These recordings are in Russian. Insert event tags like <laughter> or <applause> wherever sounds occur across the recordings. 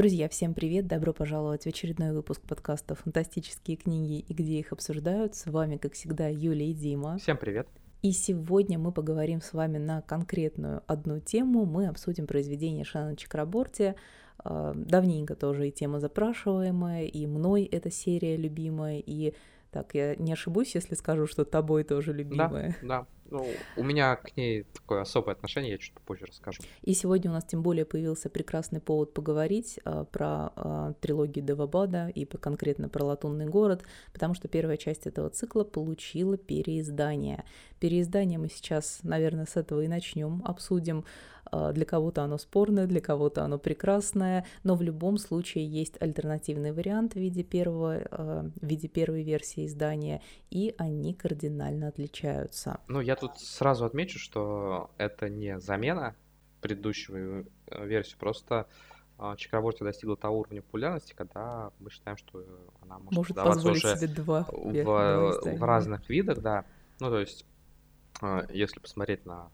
Друзья, всем привет! Добро пожаловать в очередной выпуск подкаста «Фантастические книги и где их обсуждают». С вами, как всегда, Юлия и Дима. Всем привет! И сегодня мы поговорим с вами на конкретную одну тему. Мы обсудим произведение Шана Чакраборти. А, давненько тоже и тема запрашиваемая, и мной эта серия любимая, и так, я не ошибусь, если скажу, что тобой тоже любимая. Да, да. Ну, у меня к ней такое особое отношение, я чуть попозже расскажу. И сегодня у нас тем более появился прекрасный повод поговорить а, про а, трилогию Девабада и по, конкретно про Латунный город, потому что первая часть этого цикла получила переиздание. Переиздание мы сейчас, наверное, с этого и начнем, обсудим. А, для кого-то оно спорное, для кого-то оно прекрасное, но в любом случае есть альтернативный вариант в виде, первого, а, в виде первой версии издания, и они кардинально отличаются. Ну, я тут сразу отмечу, что это не замена предыдущего э, версии, просто а, Чакраборти достигла того уровня популярности, когда мы считаем, что она может, может позволить уже себе два в, в разных видах, да. Ну, то есть, если посмотреть на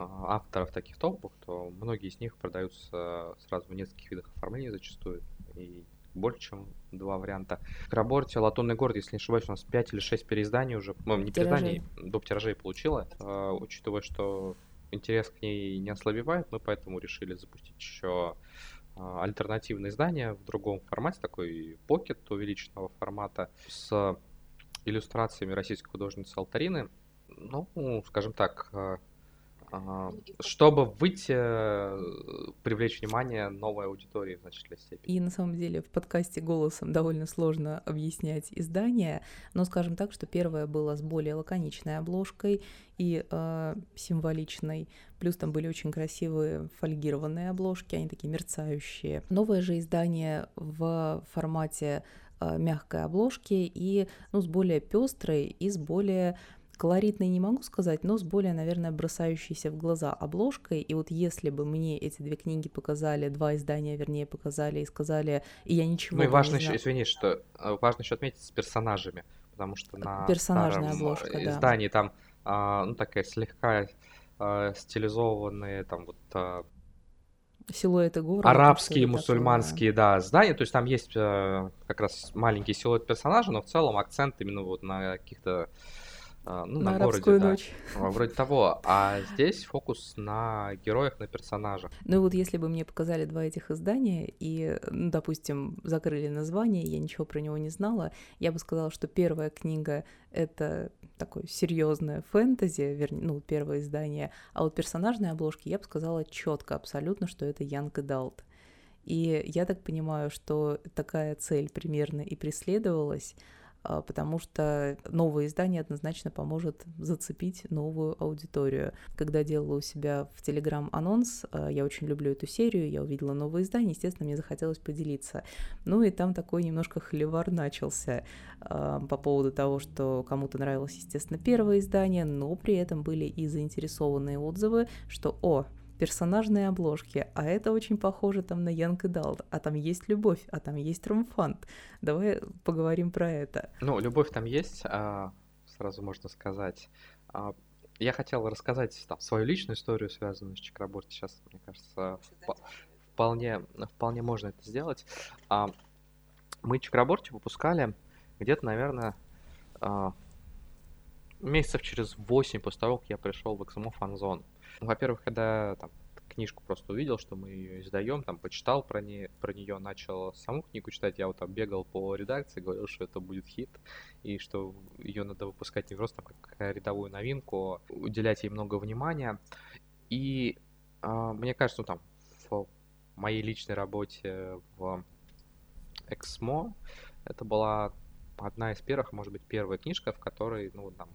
авторов таких топов, то многие из них продаются сразу в нескольких видах оформления зачастую, и больше, чем два варианта. Краборти, Латунный город, если не ошибаюсь, у нас 5 или 6 переизданий уже, ну, не переизданий, доп. тиражей получила, э, учитывая, что интерес к ней не ослабевает, мы поэтому решили запустить еще э, альтернативное издание в другом формате, такой покет увеличенного формата с иллюстрациями российской художницы Алтарины. Ну, скажем так, чтобы выйти, э, привлечь внимание новой аудитории в значительной степени. И на самом деле в подкасте голосом довольно сложно объяснять издание, но скажем так, что первое было с более лаконичной обложкой и э, символичной, плюс там были очень красивые фольгированные обложки, они такие мерцающие. Новое же издание в формате э, мягкой обложки и ну, с более пестрой и с более Колоритной не могу сказать, но с более, наверное, бросающейся в глаза обложкой. И вот если бы мне эти две книги показали, два издания, вернее, показали и сказали, и я ничего Ну и важно еще, извини, что э, важно еще отметить с персонажами, потому что на Персонажная обложка, да. издании там а, ну, такая слегка а, стилизованные там вот а, силуэты города. Арабские, мусульманские, такое. да, здания. То есть там есть э, как раз маленький силуэт персонажа, но в целом акцент именно вот на каких-то ну, на, на городе, ночь. Да. <laughs> Вроде того. А здесь фокус на героях, на персонажах. Ну вот если бы мне показали два этих издания и, ну, допустим, закрыли название, я ничего про него не знала, я бы сказала, что первая книга — это такое серьезное фэнтези, вернее, ну, первое издание, а вот персонажные обложки я бы сказала четко абсолютно, что это Янг Далт. И я так понимаю, что такая цель примерно и преследовалась, а, потому что новое издание однозначно поможет зацепить новую аудиторию. Когда делала у себя в Телеграм анонс, а, я очень люблю эту серию, я увидела новое издание, естественно, мне захотелось поделиться. Ну и там такой немножко холивар начался а, по поводу того, что кому-то нравилось, естественно, первое издание, но при этом были и заинтересованные отзывы, что «О, персонажные обложки, а это очень похоже там на Янг и Далт, а там есть любовь, а там есть тромфант. Давай поговорим про это. Ну, любовь там есть, а, сразу можно сказать. А, я хотел рассказать там, свою личную историю, связанную с Чакраборти. Сейчас, мне кажется, вполне, вполне можно это сделать. А, мы Чакраборти выпускали где-то, наверное, а, месяцев через 8 после того, как я пришел в XMO Fanzone. Во-первых, когда там, книжку просто увидел, что мы ее издаем, там почитал про, не, про нее, начал саму книгу читать, я вот там бегал по редакции, говорил, что это будет хит, и что ее надо выпускать не просто как рядовую новинку, уделять ей много внимания. И э, мне кажется, ну, там в моей личной работе в Эксмо это была одна из первых, может быть, первая книжка, в которой, ну, там,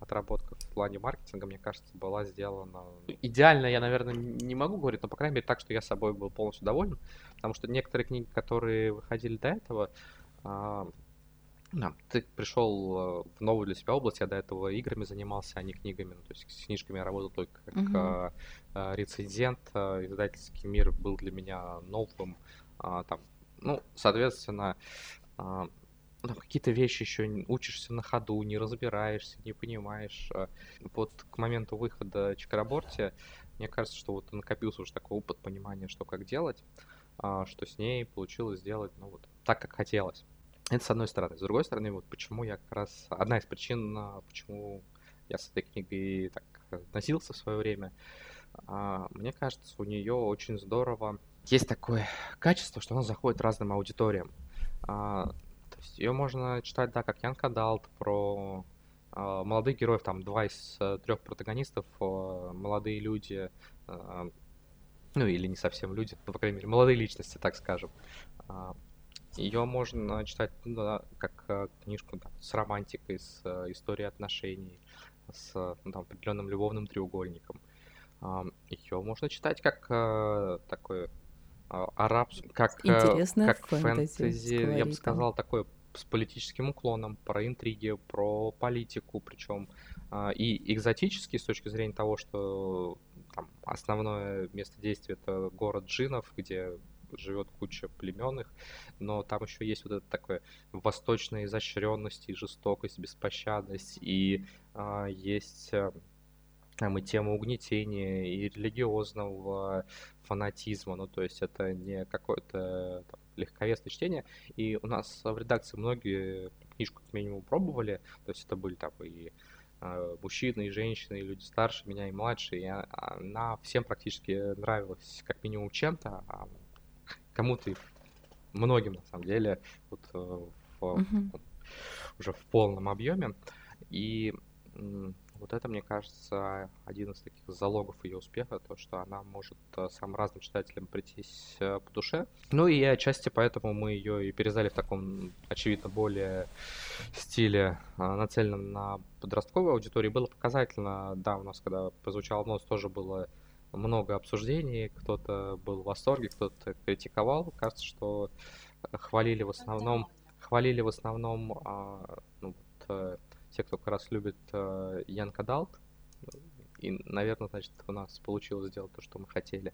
отработка в плане маркетинга, мне кажется, была сделана. Идеально я, наверное, не могу говорить, но, по крайней мере, так, что я собой был полностью доволен, потому что некоторые книги, которые выходили до этого, а, да, ты пришел в новую для себя область, я до этого играми занимался, а не книгами. Ну, то есть с книжками я работал только как uh-huh. а, рецензент, а, издательский мир был для меня новым. А, там, ну, соответственно, а, ну, какие-то вещи еще учишься на ходу, не разбираешься, не понимаешь. А вот к моменту выхода Чакраборти, мне кажется, что вот накопился уже такой опыт понимания, что как делать. а, что с ней получилось сделать, ну, вот так, как хотелось. Это с одной стороны. С другой стороны, вот почему я как раз... Одна из причин, а, почему я с этой книгой так носился в свое время, мне кажется, у нее очень здорово есть такое качество, что она заходит разным аудиториям. То есть ее можно читать, да, как Янка Далт про молодых героев, там два из э, трех протагонистов, молодые люди, ну или не совсем люди, но, по крайней мере, молодые личности, так скажем. А, Ее можно читать ну, да, как э, книжку там, с романтикой, с э, историей отношений, с ну, там, определенным любовным треугольником. Ее можно читать как э, такой арабский, как, как фэнтези, фэнтези я бы сказал, такой с политическим уклоном, про интриги, про политику, причем а, и экзотический с точки зрения того, что там, основное место действия это город джинов, где живет куча племенных, но там еще есть вот это такое восточная изощренность и жестокость, беспощадность, и а, есть а, там и тема угнетения, и религиозного фанатизма, ну то есть это не какое-то там, легковесное чтение, и у нас в редакции многие книжку как минимум пробовали, то есть это были там и Э, мужчины и женщины, и люди старше меня и младше, и она всем практически нравилась как минимум чем-то, а кому-то многим на самом деле вот э, в, uh-huh. уже в полном объеме. И вот это, мне кажется, один из таких залогов ее успеха, то, что она может э, самым разным читателям прийтись э, по душе. Ну и отчасти поэтому мы ее и перездали в таком, очевидно, более стиле, э, нацеленном на подростковую аудиторию. Было показательно, да, у нас, когда прозвучал нос, тоже было много обсуждений, кто-то был в восторге, кто-то критиковал. Кажется, что хвалили в основном, хвалили в основном а, ну, вот, те, кто как раз любит э, Ян Кадалт, и, наверное, значит, у нас получилось сделать то, что мы хотели.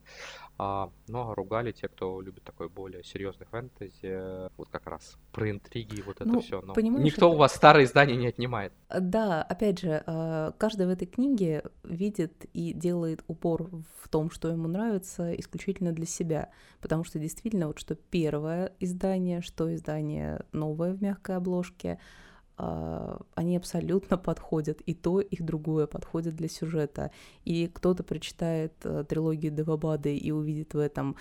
А, ну, а ругали те, кто любит такой более серьезный фэнтези, вот как раз про интриги и вот это ну, все. Но никто это... у вас старые издания не отнимает. Да, опять же, э, каждый в этой книге видит и делает упор в том, что ему нравится, исключительно для себя. Потому что действительно, вот что первое издание, что издание новое в мягкой обложке — они абсолютно <laughs> подходят, и то, и другое подходит для сюжета. И кто-то прочитает э, трилогию Девабады и увидит в этом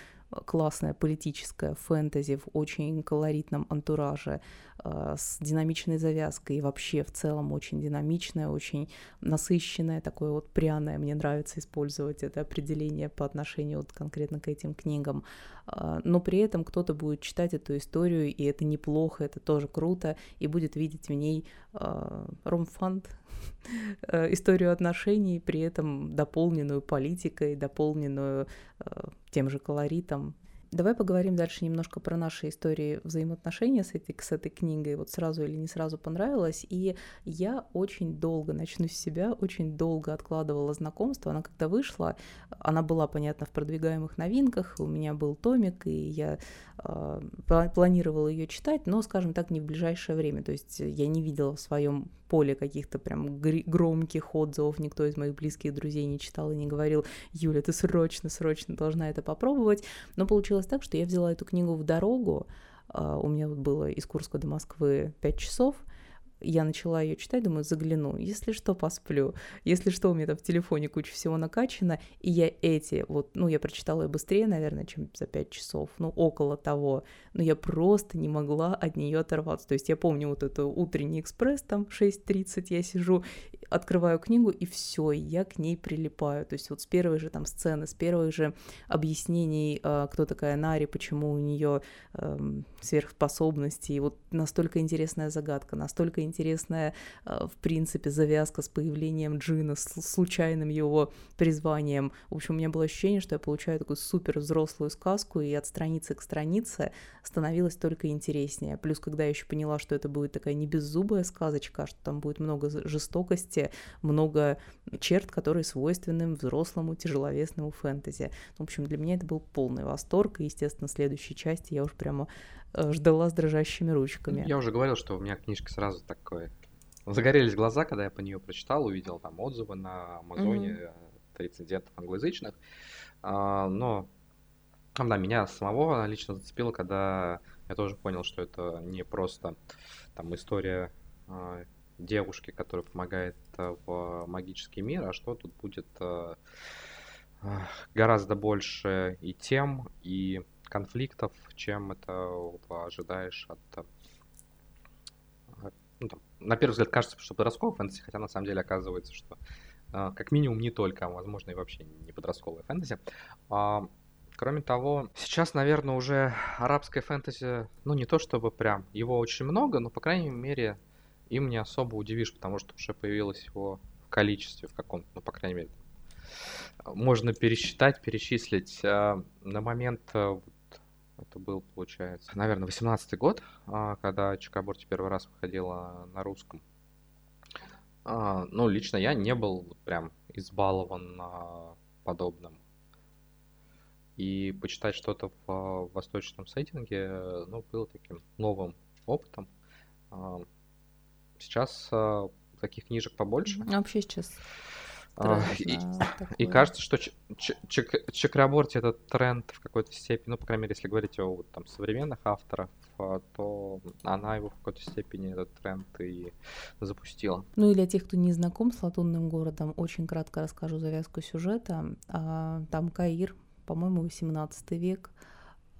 классная политическая фэнтези в очень колоритном антураже, э, с динамичной завязкой и вообще в целом очень динамичная, очень насыщенная, такое вот пряное. Мне нравится использовать это определение по отношению вот конкретно к этим книгам. Э, но при этом кто-то будет читать эту историю, и это неплохо, это тоже круто, и будет видеть в ней <laughs> э, ромфанд, историю отношений, при этом дополненную политикой, дополненную тем же колоритом. Давай поговорим дальше немножко про наши истории взаимоотношения с этой, с этой книгой. Вот сразу или не сразу понравилось. И я очень долго, начну с себя, очень долго откладывала знакомство. Она когда вышла, она была, понятно, в продвигаемых новинках. У меня был томик, и я э, планировала ее читать, но, скажем так, не в ближайшее время. То есть я не видела в своем поле каких-то прям громких отзывов, никто из моих близких друзей не читал и не говорил, Юля, ты срочно, срочно должна это попробовать. Но получилось так, что я взяла эту книгу в дорогу, а, у меня было из Курска до Москвы 5 часов, я начала ее читать, думаю, загляну, если что, посплю, если что, у меня там в телефоне куча всего накачано, и я эти, вот, ну, я прочитала ее быстрее, наверное, чем за 5 часов, ну, около того, но я просто не могла от нее оторваться, то есть я помню вот эту утренний экспресс, там, 6.30 я сижу, открываю книгу, и все, я к ней прилипаю, то есть вот с первой же там сцены, с первых же объяснений, а, кто такая Нари, почему у нее эм, сверхспособности, и вот настолько интересная загадка, настолько интересная, э, в принципе, завязка с появлением Джина, с случайным его призванием. В общем, у меня было ощущение, что я получаю такую супер взрослую сказку, и от страницы к странице становилось только интереснее. Плюс, когда я еще поняла, что это будет такая не беззубая сказочка, а что там будет много жестокости, много черт, которые свойственны взрослому тяжеловесному фэнтези. В общем, для меня это был полный восторг, и, естественно, в следующей части я уж прямо Э, ждала с дрожащими ручками. Я уже говорил, что у меня книжка сразу такое... Загорелись глаза, когда я по нее прочитал, увидел там отзывы на Амазоне mm-hmm. рецензентов англоязычных. А, но да, меня самого лично зацепило, когда я тоже понял, что это не просто там история э, девушки, которая помогает в магический мир, а что тут будет э, гораздо больше и тем, и конфликтов, чем это ожидаешь от... Ну, там, на первый взгляд кажется, что подростковая фэнтези, хотя на самом деле оказывается, что как минимум не только, а возможно и вообще не подростковая фэнтези. А, Кроме того, сейчас, наверное, уже арабское фэнтези, ну не то чтобы прям, его очень много, но, по крайней мере, им не особо удивишь, потому что уже появилось его в количестве в каком-то, ну, по крайней мере, можно пересчитать, перечислить. А, на момент, э, это был, получается, наверное, 18-й год, а, когда Чикаборти первый раз выходила на русском. А, ну, лично я не был прям избалован подобным и почитать что-то в а, восточном сеттинге, ну, было таким новым опытом. А, сейчас а, таких книжек побольше. А вообще сейчас и, <laughs> и кажется, что Чакраборти это тренд в какой-то степени, ну, по крайней мере, если говорить о вот, там, современных авторах, то она его в какой-то степени этот тренд и запустила. Ну и для тех, кто не знаком с Латунным городом, очень кратко расскажу завязку сюжета. Там Каир, по-моему, 18 век,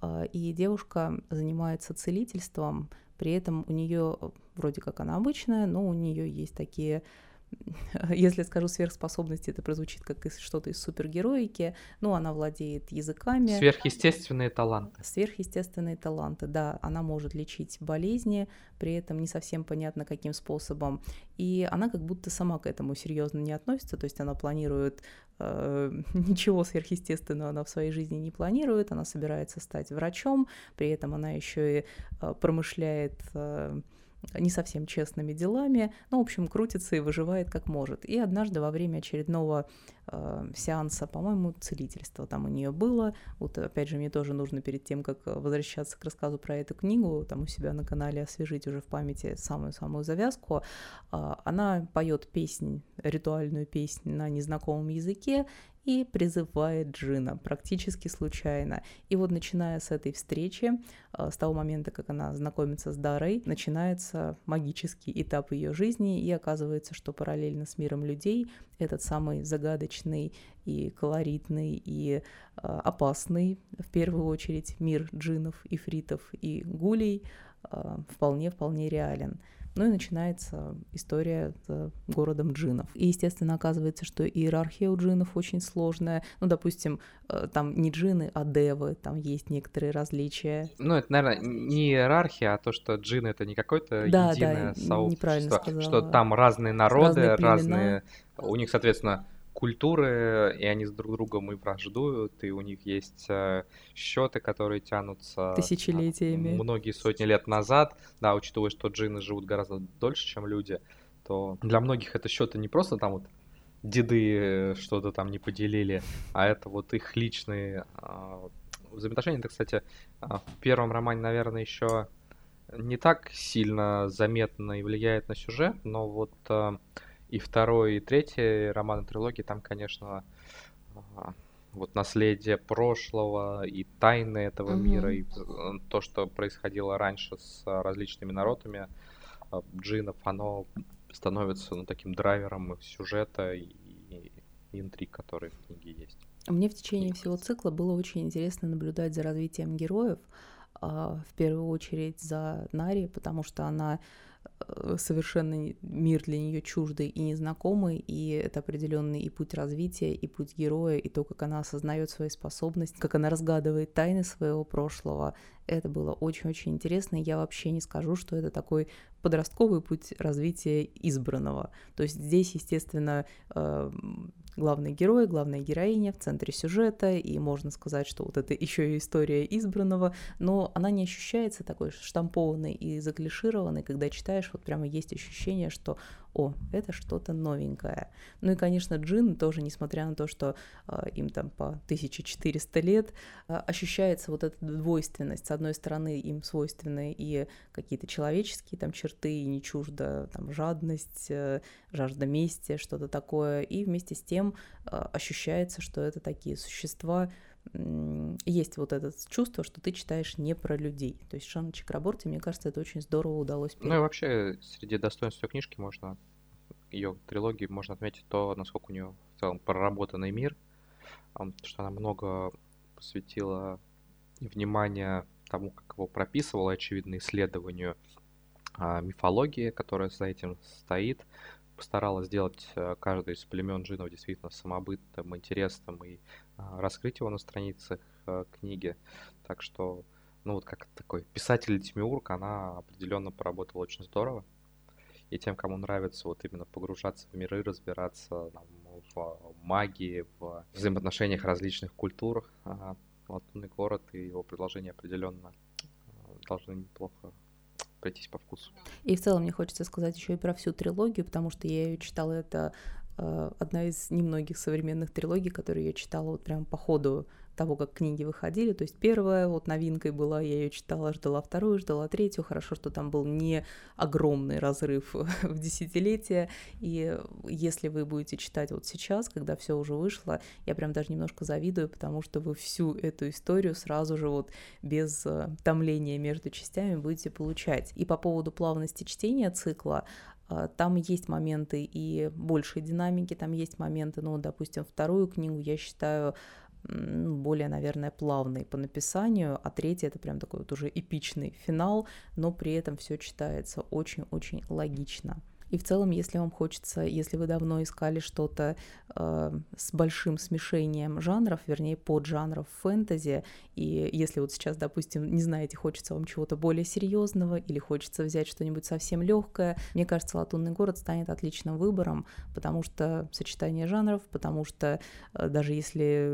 а, и девушка занимается целительством, при этом у нее вроде как она обычная, но у нее есть такие <laughs> если скажу сверхспособности, это прозвучит как что-то из супергероики. Ну, она владеет языками. Сверхъестественные таланты. Сверхъестественные таланты, да. Она может лечить болезни, при этом не совсем понятно, каким способом. И она как будто сама к этому серьезно не относится, то есть она планирует э, <laughs> ничего сверхъестественного она в своей жизни не планирует, она собирается стать врачом, при этом она еще и э, промышляет э, не совсем честными делами, ну, в общем, крутится и выживает как может. И однажды во время очередного э, сеанса, по-моему, целительства там у нее было, вот опять же, мне тоже нужно перед тем, как возвращаться к рассказу про эту книгу, там у себя на канале освежить уже в памяти самую-самую завязку, э, она поет песнь, ритуальную песнь на незнакомом языке, и призывает Джина практически случайно. И вот начиная с этой встречи, э, с того момента, как она знакомится с Дарой, начинается магический этап ее жизни, и оказывается, что параллельно с миром людей этот самый загадочный и колоритный и э, опасный, в первую очередь, мир джинов, ифритов и гулей вполне-вполне э, реален. Ну и начинается история с городом джинов. И, естественно, оказывается, что иерархия у джинов очень сложная. Ну, допустим, э, там не джины, а девы, там есть некоторые различия. Ну, это, наверное, не иерархия, а то, что джины — это не какое-то да, единое да, сообщество, что там разные народы, разные, разные... У них, соответственно, культуры, и они с друг другом и враждуют, и у них есть э, счеты, которые тянутся тысячелетиями, там, многие сотни лет назад. Да, учитывая, что джинны живут гораздо дольше, чем люди, то для многих это счеты не просто там вот деды что-то там не поделили, а это вот их личные э, взаимоотношения. Это, кстати, а, в первом романе, наверное, еще не так сильно заметно и влияет на сюжет, но вот э, и второй, и третий роман трилогии, там, конечно, а, вот наследие прошлого и тайны этого mm-hmm. мира, и э, то, что происходило раньше с различными народами а, джинов, оно становится ну, таким драйвером сюжета и, и, интриг, которые в книге есть. Мне в течение всего цикла было очень интересно наблюдать за развитием героев, а, в первую очередь за Нари, потому что она совершенно мир для нее чуждый и незнакомый, и это определенный и путь развития, и путь героя, и то, как она осознает свои способности, как она разгадывает тайны своего прошлого. Это было очень-очень интересно, и я вообще не скажу, что это такой подростковый путь развития избранного. То есть здесь, естественно, э, главный герой, главная героиня в центре сюжета, и можно сказать, что вот это еще и история избранного, но она не ощущается такой штампованной и заклишированной, когда читаешь, вот прямо есть ощущение, что о, это что-то новенькое. Ну и, конечно, джин тоже, несмотря на то, что э, им там по 1400 лет, э, ощущается вот эта двойственность. С одной стороны, им свойственны и какие-то человеческие там черты, и не чуждо там жадность, э, жажда мести, что-то такое. И вместе с тем э, ощущается, что это такие существа, есть вот это чувство, что ты читаешь не про людей. То есть Шана Чакраборти, мне кажется, это очень здорово удалось. Перед... Ну и вообще среди достоинств ее книжки можно, ее трилогии можно отметить то, насколько у нее в целом проработанный мир, что она много посвятила внимания тому, как его прописывала, очевидно, исследованию а, мифологии, которая за этим стоит, постаралась сделать э, каждый из племен джинов действительно самобытным, интересным и а, раскрыть его на страницах э, книги. Так что, ну вот как такой писатель Демиург, она определенно поработала очень здорово. И тем, кому нравится вот именно погружаться в миры, разбираться там, в магии, в взаимоотношениях различных культур, Латунный город и его предложения определенно э, должны неплохо пройтись по вкусу. И в целом мне хочется сказать еще и про всю трилогию, потому что я ее читала, это э, одна из немногих современных трилогий, которые я читала вот прям по ходу того, как книги выходили. То есть первая вот новинкой была, я ее читала, ждала вторую, ждала третью. Хорошо, что там был не огромный разрыв <laughs> в десятилетия. И если вы будете читать вот сейчас, когда все уже вышло, я прям даже немножко завидую, потому что вы всю эту историю сразу же вот без э, томления между частями будете получать. И по поводу плавности чтения цикла, э, там есть моменты и большей динамики, там есть моменты, ну, допустим, вторую книгу я считаю более, наверное, плавный по написанию, а третий это прям такой вот уже эпичный финал, но при этом все читается очень-очень логично. И в целом, если вам хочется, если вы давно искали что-то э, с большим смешением жанров, вернее, поджанров фэнтези, и если вот сейчас, допустим, не знаете, хочется вам чего-то более серьезного или хочется взять что-нибудь совсем легкое, мне кажется, Латунный город станет отличным выбором, потому что сочетание жанров, потому что э, даже если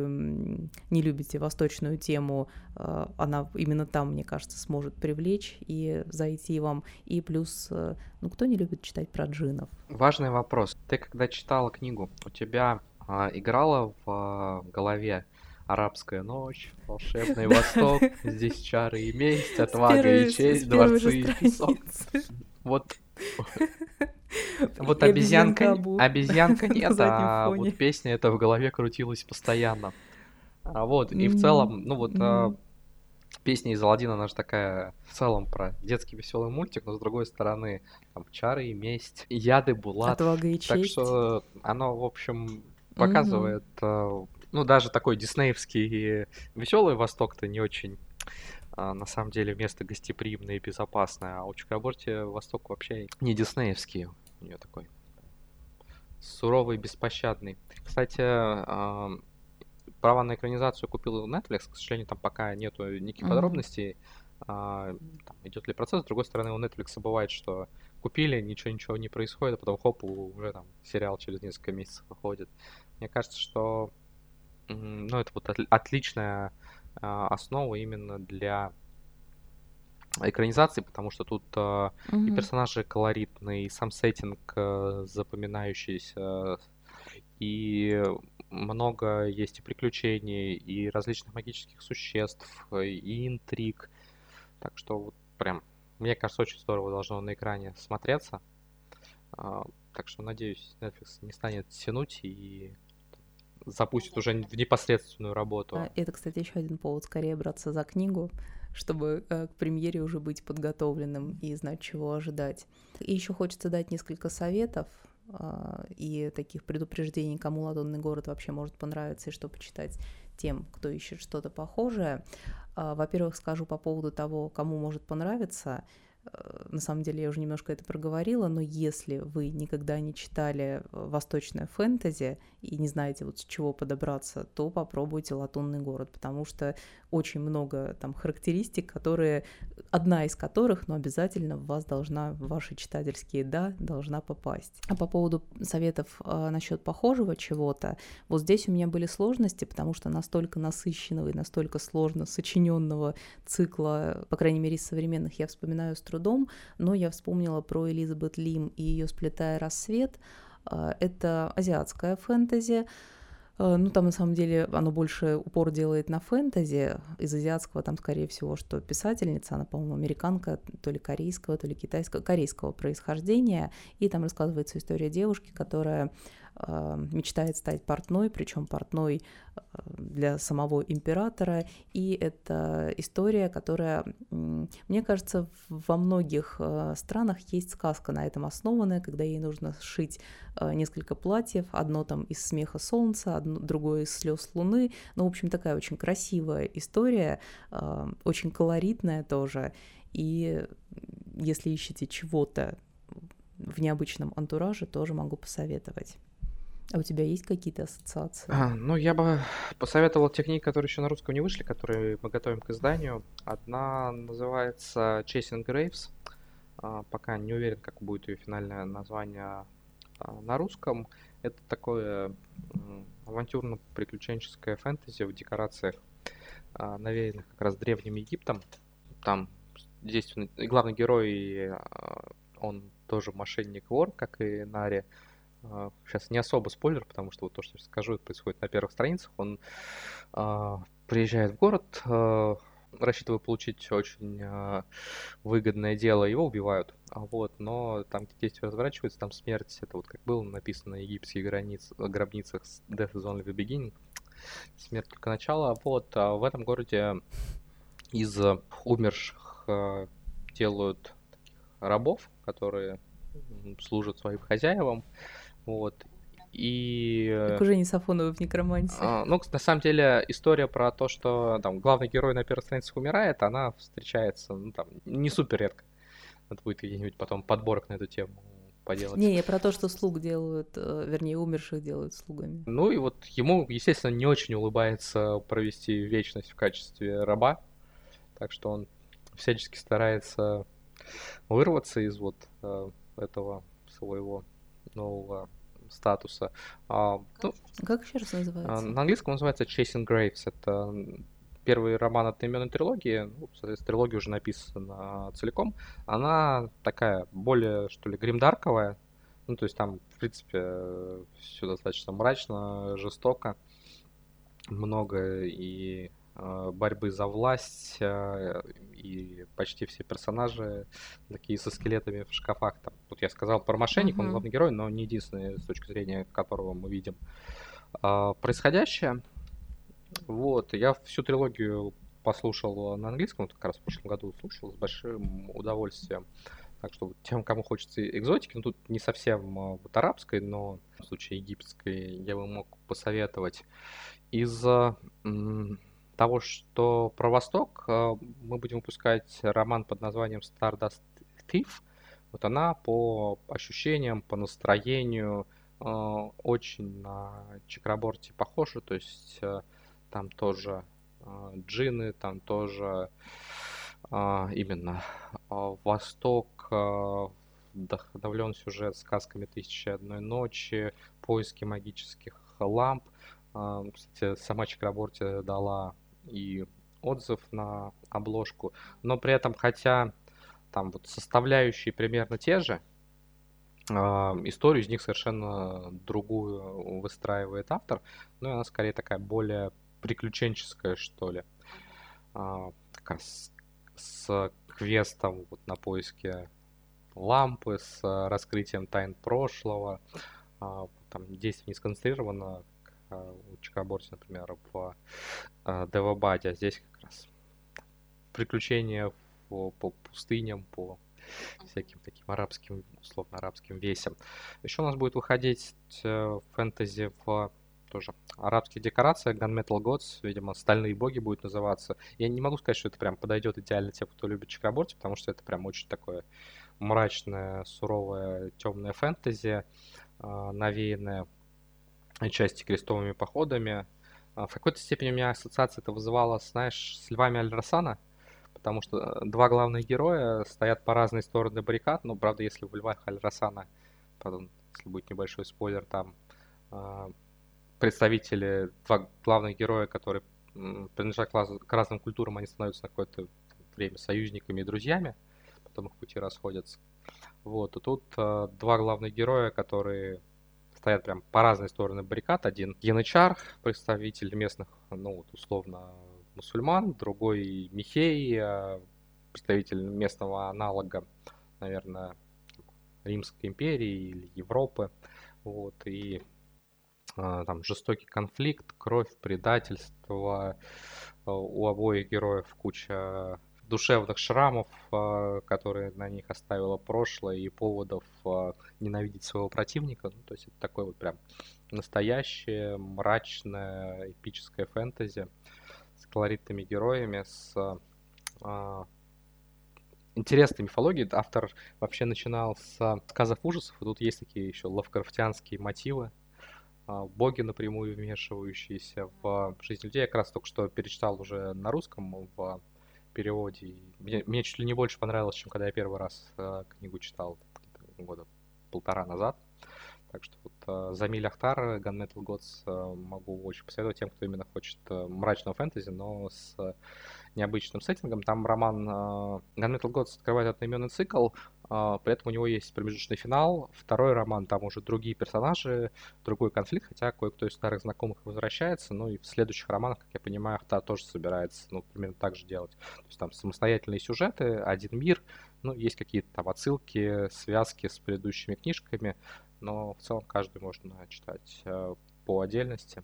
не любите восточную тему, э, она именно там, мне кажется, сможет привлечь и зайти вам. И плюс, э, ну кто не любит читать про джинов? Важный вопрос. Ты когда читала книгу, у тебя а, играла в а, голове арабская ночь, волшебный <laughs> восток, здесь чары и месть, отвага и честь, дворцы и песок. Вот вот обезьянка, обезьянка нет, <laughs> а вот песня эта в голове крутилась постоянно. А вот, и в целом, ну вот, а, песня из Алладина, она же такая в целом про детский веселый мультик, но с другой стороны, там, чары и месть, яды, булат. Отвага и честь. Так что оно, в общем, показывает, mm ну, даже такой диснеевский веселый Восток-то не очень а, на самом деле место гостеприимное и безопасное, а у Чакраборти Восток вообще не диснеевский, у нее такой суровый, беспощадный. Кстати, права на экранизацию купил Netflix, к сожалению, там пока нету никаких mm-hmm. подробностей, а, там, идет ли процесс. С другой стороны, у Netflix бывает, что купили, ничего-ничего не происходит, а потом хоп, уже там сериал через несколько месяцев выходит. Мне кажется, что ну, это вот отличная а, основа именно для экранизации, потому что тут uh, mm-hmm. и персонажи колоритные, и сам сеттинг uh, запоминающийся, и много есть и приключений, и различных магических существ, и интриг. Так что вот прям, мне кажется, очень здорово должно на экране смотреться. А, так что, надеюсь, Netflix не станет тянуть и запустит уже в непосредственную работу. А, это, кстати, еще один повод скорее браться за книгу, чтобы э, к премьере уже быть подготовленным и знать, чего ожидать. И еще хочется дать несколько советов и таких предупреждений, кому «Ладонный город» вообще может понравиться и что почитать тем, кто ищет что-то похожее. А, во-первых, скажу по поводу того, кому может понравиться – на самом деле я уже немножко это проговорила, но если вы никогда не читали э, восточное фэнтези и не знаете вот с чего подобраться, то попробуйте «Латунный город», потому что очень много там характеристик, которые, одна из которых, но обязательно в вас должна, в ваши читательские «да» должна попасть. А по поводу советов э, насчет похожего чего-то, вот здесь у меня были сложности, потому что настолько насыщенного и настолько сложно сочиненного цикла, по крайней мере, из современных, я вспоминаю трудом, но я вспомнила про Элизабет Лим и ее «Сплетая рассвет». А, это азиатская фэнтези, а, ну, там, на самом деле, оно больше упор делает на фэнтези. Из азиатского там, скорее всего, что писательница, она, по-моему, американка, то ли корейского, то ли китайского, корейского происхождения. И там рассказывается история девушки, которая мечтает стать портной, причем портной э, для самого императора. И это история, которая, мне кажется, во многих э, странах есть сказка на этом основанная, когда ей нужно сшить э, несколько платьев, одно там из смеха солнца, одно, другое из слез луны. Ну, в общем, такая очень красивая история, очень колоритная тоже. И если ищете чего-то в необычном антураже, тоже могу посоветовать. А у тебя есть какие-то ассоциации? А, ну, я бы посоветовал те книги, которые еще на русском не вышли, которые мы готовим к изданию. Одна называется Chasing Graves. А, пока не уверен, как будет ее финальное название а, на русском. Это такое авантюрно-приключенческое фэнтези в декорациях, а, навеянных как раз Древним Египтом. Там действенный, главный герой, а, он тоже мошенник-вор, как и Нари. Сейчас а, не особо спойлер, потому что вот то, что я скажу, происходит на первых страницах. Он э, приезжает в город, э, рассчитывая получить очень э, выгодное дело, его убивают. Вот, но там, действие разворачивается, там смерть, это вот как было написано на египетских границ, гробницах Death is only the beginning, смерть только начало. Вот, а в этом городе из умерших э, делают рабов, которые служат своим хозяевам. Вот. И... Как уже не Сафонова в некроманте. А, ну, на самом деле, история про то, что там главный герой на первой странице умирает, она встречается, ну, там, не супер редко. Надо будет где-нибудь потом подборок на эту тему поделать. Не, я про то, что слуг делают, э, вернее, умерших делают слугами. Ну и вот ему, естественно, не очень улыбается провести вечность в качестве раба, так что он всячески старается вырваться из вот э, этого своего нового статуса. А, ну, как еще раз называется? А, на английском называется Chasing Graves. Это первый роман одноименной трилогии. Ну, соответственно, трилогия уже написана целиком. Она такая более, что ли, гримдарковая. Ну, то есть там, в принципе, все достаточно мрачно, жестоко. Много и Э, борьбы за власть, э, и почти все персонажи такие со скелетами в шкафах. Там, вот я сказал про мошенника, uh-huh. он главный герой, но не единственный, с точки зрения которого мы видим а, происходящее. Вот, я всю трилогию послушал на английском, вот как раз в прошлом году слушал с большим удовольствием. Так что тем, кому хочется экзотики, ну тут не совсем а, вот арабской, но в случае египетской я бы мог посоветовать. Из того, что про Восток, э, мы будем выпускать роман под названием Stardust Thief. Вот она по ощущениям, по настроению э, очень на Чакраборте похожа, то есть э, там тоже джины, там тоже именно Восток, вдохновлен сюжет сказками «Тысячи одной ночи», поиски магических ламп. Кстати, сама Чакраборти дала и отзыв на обложку, но при этом, хотя там вот составляющие примерно те же, э, историю из них совершенно другую выстраивает автор, но ну, она скорее такая более приключенческая, что ли. Э, такая с, с квестом вот на поиске лампы, с раскрытием тайн прошлого. Э, там действие не сконцентрировано у Чикаборти, например, в э, Девабаде, а здесь как раз приключения по, по пустыням, по всяким таким арабским, условно арабским весям. Еще у нас будет выходить э, фэнтези в тоже арабских декорациях, Gunmetal Gods, видимо, Стальные боги будет называться. Я не могу сказать, что это прям подойдет идеально тем, кто любит Чикаборти, потому что это прям очень такое мрачное, суровое, темное фэнтези, навеянное части крестовыми походами. А, в какой-то степени у меня ассоциация это вызывала, знаешь, с львами Аль-Расана, потому что э, два главных героя стоят по разные стороны баррикад, но, правда, если в львах Аль-Расана, потом, если будет небольшой спойлер, там а, представители, два главных героя, которые принадлежат к разным культурам, они становятся на какое-то время союзниками и друзьями, потом их пути расходятся. Вот, и тут э, два главных героя, которые стоят прям по разные стороны баррикад. Один янычар, представитель местных, ну, вот условно, мусульман, другой Михей, а, представитель местного аналога, наверное, Римской империи или Европы. Вот, и там жестокий конфликт, кровь, предательство. У обоих героев куча душевных шрамов, которые на них оставило прошлое, и поводов ненавидеть своего противника. Ну, то есть это такое вот прям настоящее, мрачное, эпическое фэнтези с колоритными героями, с интересная мифология. Автор вообще начинал с сказов ужасов, и тут есть такие еще лавкрафтианские мотивы, а, боги напрямую вмешивающиеся в жизнь людей. Я как раз только что перечитал уже на русском в переводе. Мне, мне чуть ли не больше понравилось, чем когда я первый раз э, книгу читал года полтора назад. Так что вот э, Замиль Ахтар, Gunmetal Gods э, могу очень посоветовать тем, кто именно хочет э, мрачного фэнтези, но с необычным сеттингом. Там роман uh, Gunmetal Gods открывает одноименный цикл, при этом у него есть промежуточный финал. Второй роман, там уже другие персонажи, другой конфликт, хотя кое-кто из старых знакомых возвращается. Ну и в следующих романах, как я понимаю, Ахта тоже собирается, ну, примерно так же делать. То есть там самостоятельные сюжеты, один мир, ну, есть какие-то там отсылки, связки с предыдущими книжками, но в целом каждый можно читать uh, по отдельности.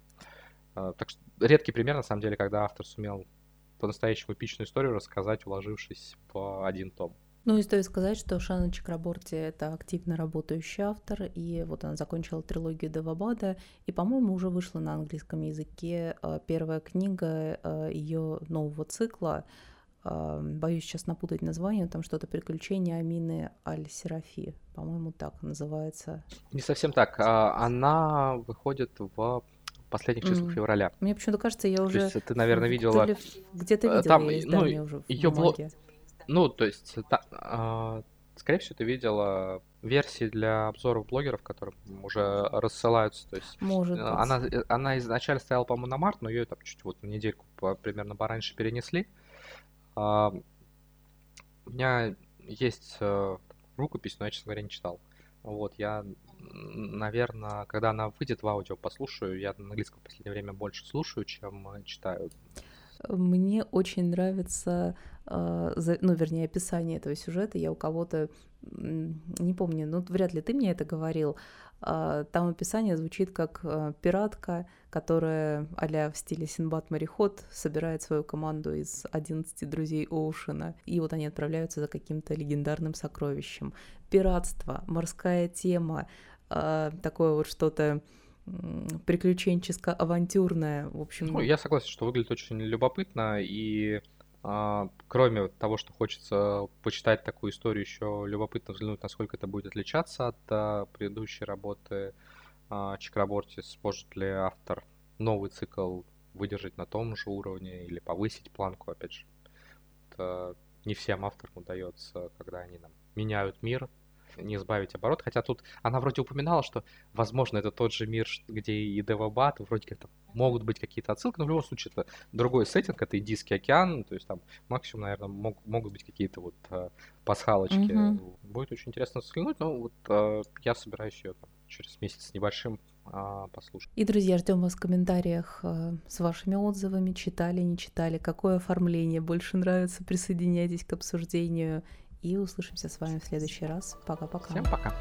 Так что редкий пример, на самом деле, когда автор сумел по-настоящему эпичную историю рассказать, уложившись в один том. Ну и стоит сказать, что Шана Чакраборти — это активно работающий автор, и вот она закончила трилогию Девабада, и, по-моему, уже вышла на английском языке э, первая книга э, ее нового цикла. Э, боюсь сейчас напутать название, там что-то «Приключения Амины Аль-Серафи», по-моему, так называется. Не совсем так. А, она выходит в последних числах mm. февраля. Мне почему-то кажется, я уже... То есть ты, наверное, видела... Где-то видела Там, я ну, уже ее блог... Ну, то есть, та, а, скорее всего, ты видела версии для обзоров блогеров, которые уже рассылаются. То есть Может она, быть. она изначально стояла, по-моему, на март, но ее там чуть вот на недельку примерно пораньше перенесли. А, у меня есть э, рукопись, но я, честно говоря, не читал. Вот, я наверное, когда она выйдет в аудио, послушаю. Я на английском в последнее время больше слушаю, чем э, читаю. Мне очень нравится, э, ну, вернее, описание этого сюжета. Я у кого-то, не помню, ну, вряд ли ты мне это говорил, а, там описание звучит как э, пиратка, которая а в стиле Синбад-мореход собирает свою команду из 11 друзей Оушена, и вот они отправляются за каким-то легендарным сокровищем. Пиратство, морская тема, а, такое вот что-то приключенческо-авантюрное, в общем. Ну, я согласен, что выглядит очень любопытно, и а, кроме того, что хочется почитать такую историю, еще любопытно взглянуть, насколько это будет отличаться от а, предыдущей работы а, Чакраборти, сможет ли автор новый цикл выдержать на том же уровне или повысить планку, опять же. Это не всем авторам удается, когда они нам меняют мир, не сбавить оборот. Хотя тут она вроде упоминала, что, возможно, это тот же мир, где и Девабат, вроде как там могут быть какие-то отсылки, но в любом случае это другой сеттинг, это Индийский океан, то есть там максимум, наверное, мог, могут быть какие-то вот э, пасхалочки. Mm-hmm. Будет очень интересно взглянуть, но вот э, я собираюсь ее там, через месяц с небольшим э, послушать. И, друзья, ждем вас в комментариях э, с вашими отзывами, читали, не читали, какое оформление больше нравится, присоединяйтесь к обсуждению и услышимся с вами в следующий раз. Пока-пока. Всем пока.